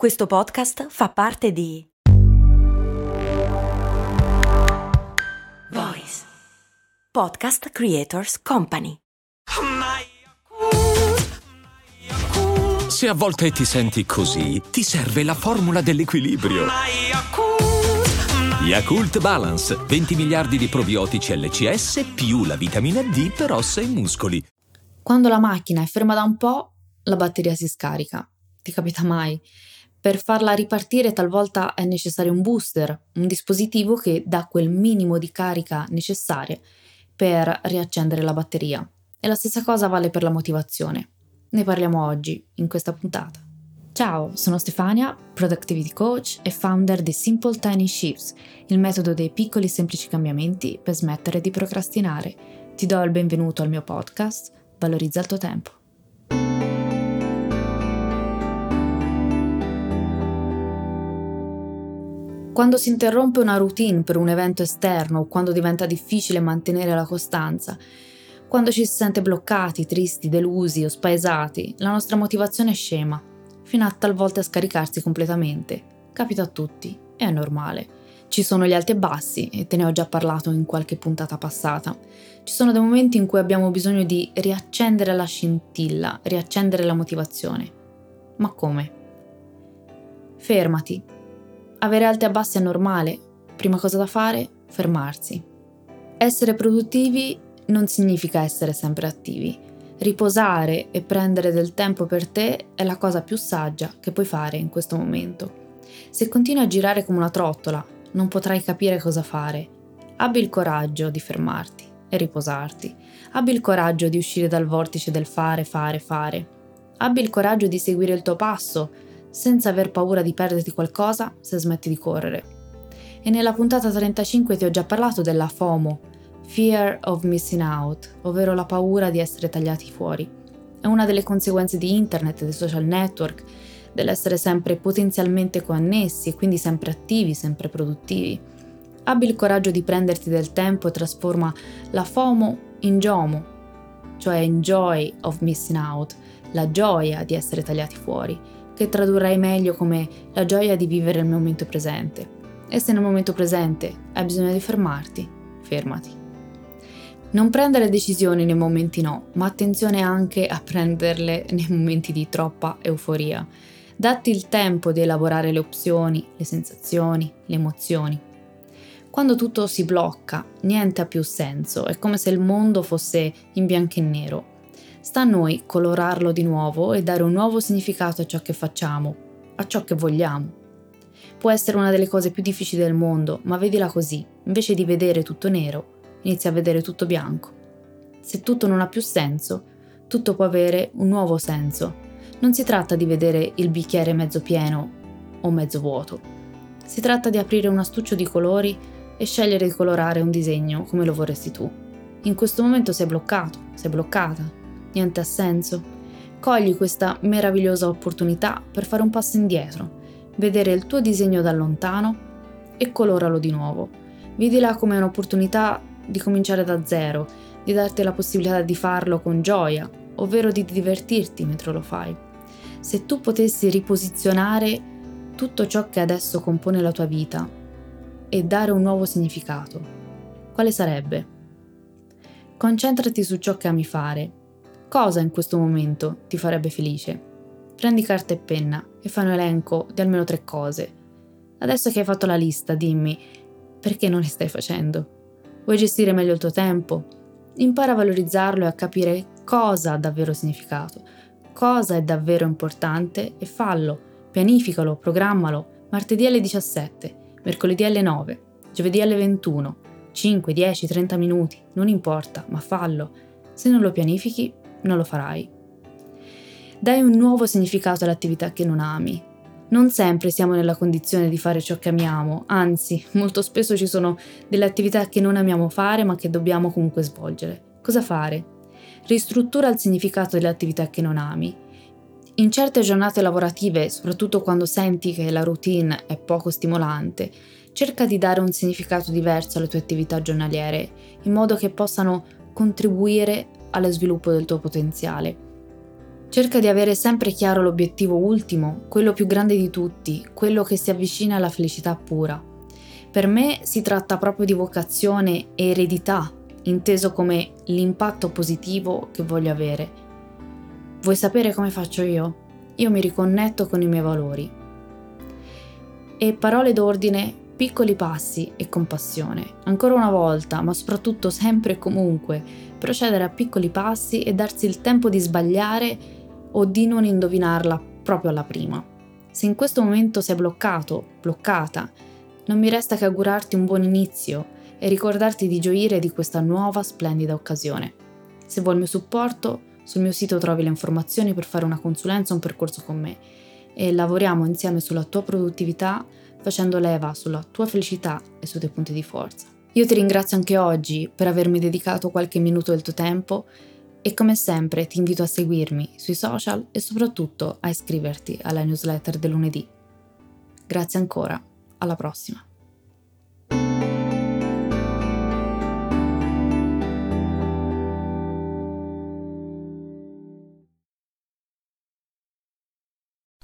Questo podcast fa parte di Voice Podcast Creators Company. Se a volte ti senti così, ti serve la formula dell'equilibrio. Yakult Balance, 20 miliardi di probiotici LCS più la vitamina D per ossa e muscoli. Quando la macchina è ferma da un po', la batteria si scarica. Ti capita mai? Per farla ripartire talvolta è necessario un booster, un dispositivo che dà quel minimo di carica necessaria per riaccendere la batteria. E la stessa cosa vale per la motivazione. Ne parliamo oggi, in questa puntata. Ciao, sono Stefania, Productivity Coach e founder di Simple Tiny Shifts, il metodo dei piccoli e semplici cambiamenti per smettere di procrastinare. Ti do il benvenuto al mio podcast, Valorizza il tuo tempo. Quando si interrompe una routine per un evento esterno o quando diventa difficile mantenere la costanza, quando ci si sente bloccati, tristi, delusi o spaesati, la nostra motivazione scema, fino a talvolta a scaricarsi completamente. Capita a tutti, è normale. Ci sono gli alti e bassi, e te ne ho già parlato in qualche puntata passata. Ci sono dei momenti in cui abbiamo bisogno di riaccendere la scintilla, riaccendere la motivazione. Ma come? Fermati, avere alti e bassi è normale. Prima cosa da fare? Fermarsi. Essere produttivi non significa essere sempre attivi. Riposare e prendere del tempo per te è la cosa più saggia che puoi fare in questo momento. Se continui a girare come una trottola, non potrai capire cosa fare. Abbi il coraggio di fermarti e riposarti. Abbi il coraggio di uscire dal vortice del fare, fare, fare. Abbi il coraggio di seguire il tuo passo senza aver paura di perderti qualcosa se smetti di correre. E nella puntata 35 ti ho già parlato della FOMO, Fear of Missing Out, ovvero la paura di essere tagliati fuori. È una delle conseguenze di internet e dei social network, dell'essere sempre potenzialmente connessi e quindi sempre attivi, sempre produttivi. Abbi il coraggio di prenderti del tempo e trasforma la FOMO in JOMO, cioè in Joy of Missing Out, la gioia di essere tagliati fuori che tradurrai meglio come la gioia di vivere il momento presente. E se nel momento presente hai bisogno di fermarti, fermati. Non prendere decisioni nei momenti no, ma attenzione anche a prenderle nei momenti di troppa euforia. Datti il tempo di elaborare le opzioni, le sensazioni, le emozioni. Quando tutto si blocca, niente ha più senso, è come se il mondo fosse in bianco e nero Sta a noi colorarlo di nuovo e dare un nuovo significato a ciò che facciamo, a ciò che vogliamo. Può essere una delle cose più difficili del mondo, ma vedila così, invece di vedere tutto nero, inizia a vedere tutto bianco. Se tutto non ha più senso, tutto può avere un nuovo senso. Non si tratta di vedere il bicchiere mezzo pieno o mezzo vuoto. Si tratta di aprire un astuccio di colori e scegliere di colorare un disegno come lo vorresti tu. In questo momento sei bloccato, sei bloccata, niente ha senso. Cogli questa meravigliosa opportunità per fare un passo indietro, vedere il tuo disegno da lontano e coloralo di nuovo. Vedila come un'opportunità di cominciare da zero, di darti la possibilità di farlo con gioia, ovvero di divertirti mentre lo fai. Se tu potessi riposizionare tutto ciò che adesso compone la tua vita e dare un nuovo significato, quale sarebbe? Concentrati su ciò che ami fare Cosa in questo momento ti farebbe felice? Prendi carta e penna e fai un elenco di almeno tre cose. Adesso che hai fatto la lista, dimmi perché non le stai facendo? Vuoi gestire meglio il tuo tempo? Impara a valorizzarlo e a capire cosa ha davvero significato, cosa è davvero importante e fallo. Pianificalo, programmalo. Martedì alle 17, mercoledì alle 9, giovedì alle 21, 5, 10, 30 minuti, non importa, ma fallo. Se non lo pianifichi, non lo farai. Dai un nuovo significato all'attività che non ami. Non sempre siamo nella condizione di fare ciò che amiamo, anzi, molto spesso ci sono delle attività che non amiamo fare ma che dobbiamo comunque svolgere. Cosa fare? Ristruttura il significato delle attività che non ami. In certe giornate lavorative, soprattutto quando senti che la routine è poco stimolante, cerca di dare un significato diverso alle tue attività giornaliere, in modo che possano contribuire allo sviluppo del tuo potenziale. Cerca di avere sempre chiaro l'obiettivo ultimo, quello più grande di tutti, quello che si avvicina alla felicità pura. Per me si tratta proprio di vocazione e eredità, inteso come l'impatto positivo che voglio avere. Vuoi sapere come faccio io? Io mi riconnetto con i miei valori. E parole d'ordine, piccoli passi e compassione. Ancora una volta, ma soprattutto sempre e comunque, procedere a piccoli passi e darsi il tempo di sbagliare o di non indovinarla proprio alla prima. Se in questo momento sei bloccato, bloccata, non mi resta che augurarti un buon inizio e ricordarti di gioire di questa nuova splendida occasione. Se vuoi il mio supporto, sul mio sito trovi le informazioni per fare una consulenza o un percorso con me e lavoriamo insieme sulla tua produttività facendo leva sulla tua felicità e sui tuoi punti di forza. Io ti ringrazio anche oggi per avermi dedicato qualche minuto del tuo tempo e come sempre ti invito a seguirmi sui social e soprattutto a iscriverti alla newsletter del lunedì. Grazie ancora, alla prossima.